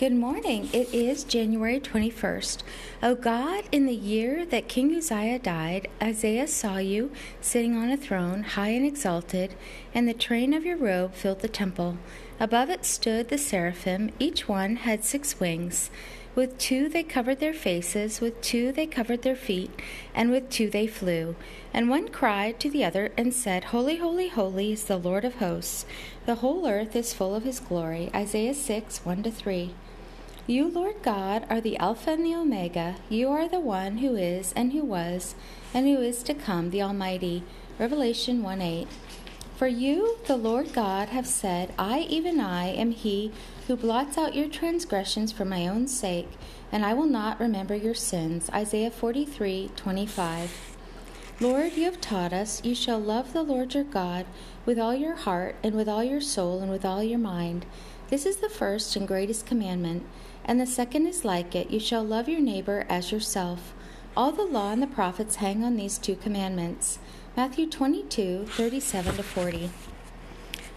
Good morning. It is January 21st. O God, in the year that King Uzziah died, Isaiah saw you sitting on a throne, high and exalted, and the train of your robe filled the temple. Above it stood the seraphim, each one had six wings. With two they covered their faces, with two they covered their feet, and with two they flew. And one cried to the other and said, Holy, holy, holy is the Lord of hosts. The whole earth is full of his glory. Isaiah 6 1 3. You, Lord God, are the Alpha and the Omega. You are the one who is, and who was, and who is to come, the Almighty. Revelation 1 8. For you, the Lord God, have said, I, even I, am he who blots out your transgressions for my own sake, and I will not remember your sins. Isaiah 43 25. Lord, you have taught us, you shall love the Lord your God with all your heart, and with all your soul, and with all your mind. This is the first and greatest commandment, and the second is like it you shall love your neighbor as yourself. All the law and the prophets hang on these two commandments. Matthew 22 37 40.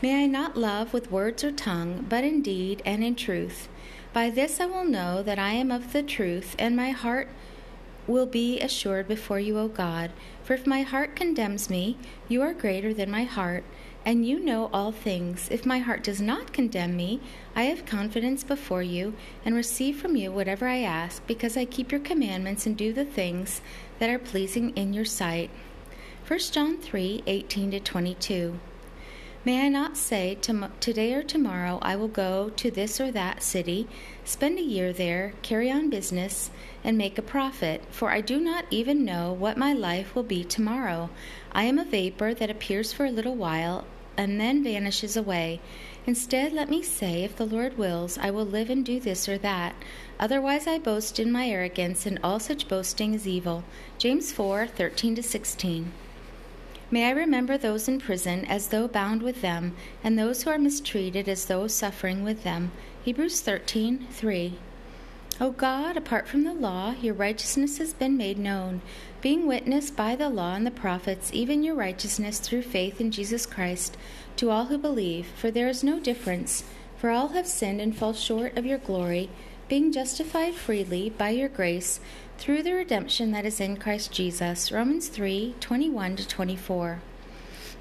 May I not love with words or tongue, but in deed and in truth. By this I will know that I am of the truth, and my heart will be assured before you, O God. For if my heart condemns me, you are greater than my heart, and you know all things. If my heart does not condemn me, I have confidence before you, and receive from you whatever I ask, because I keep your commandments and do the things that are pleasing in your sight. 1 John 3 18 to 22. May I not say, to, Today or tomorrow I will go to this or that city, spend a year there, carry on business, and make a profit, for I do not even know what my life will be tomorrow. I am a vapor that appears for a little while and then vanishes away. Instead, let me say, if the Lord wills, I will live and do this or that. Otherwise, I boast in my arrogance, and all such boasting is evil. James 4 13 16. May I remember those in prison as though bound with them, and those who are mistreated as though suffering with them. Hebrews 13 3. O God, apart from the law, your righteousness has been made known, being witnessed by the law and the prophets, even your righteousness through faith in Jesus Christ, to all who believe. For there is no difference, for all have sinned and fall short of your glory, being justified freely by your grace through the redemption that is in Christ Jesus. Romans 3 21 24.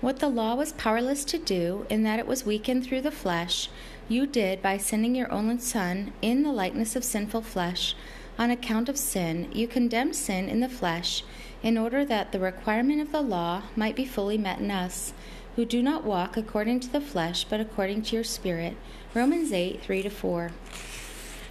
What the law was powerless to do, in that it was weakened through the flesh, you did by sending your only Son in the likeness of sinful flesh. On account of sin, you condemned sin in the flesh, in order that the requirement of the law might be fully met in us, who do not walk according to the flesh, but according to your Spirit. Romans 8 3 4.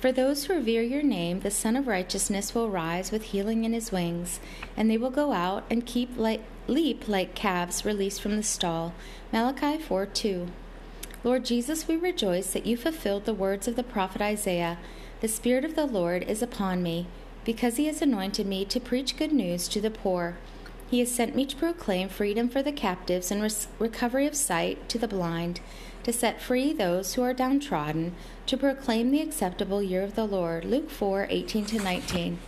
For those who revere your name, the Sun of Righteousness will rise with healing in his wings, and they will go out and keep like, leap like calves released from the stall. Malachi 4 2. Lord Jesus, we rejoice that you fulfilled the words of the prophet Isaiah. The Spirit of the Lord is upon me, because he has anointed me to preach good news to the poor. He has sent me to proclaim freedom for the captives and recovery of sight to the blind to set free those who are downtrodden, to proclaim the acceptable year of the Lord. Luke 4 18 to 19.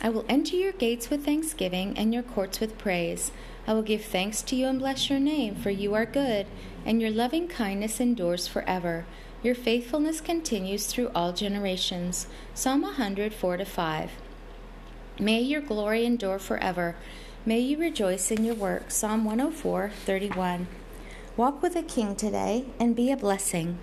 I will enter your gates with thanksgiving and your courts with praise. I will give thanks to you and bless your name, for you are good, and your loving kindness endures forever. Your faithfulness continues through all generations. Psalm 104 5. May your glory endure forever. May you rejoice in your work. Psalm 104 31. Walk with a king today and be a blessing.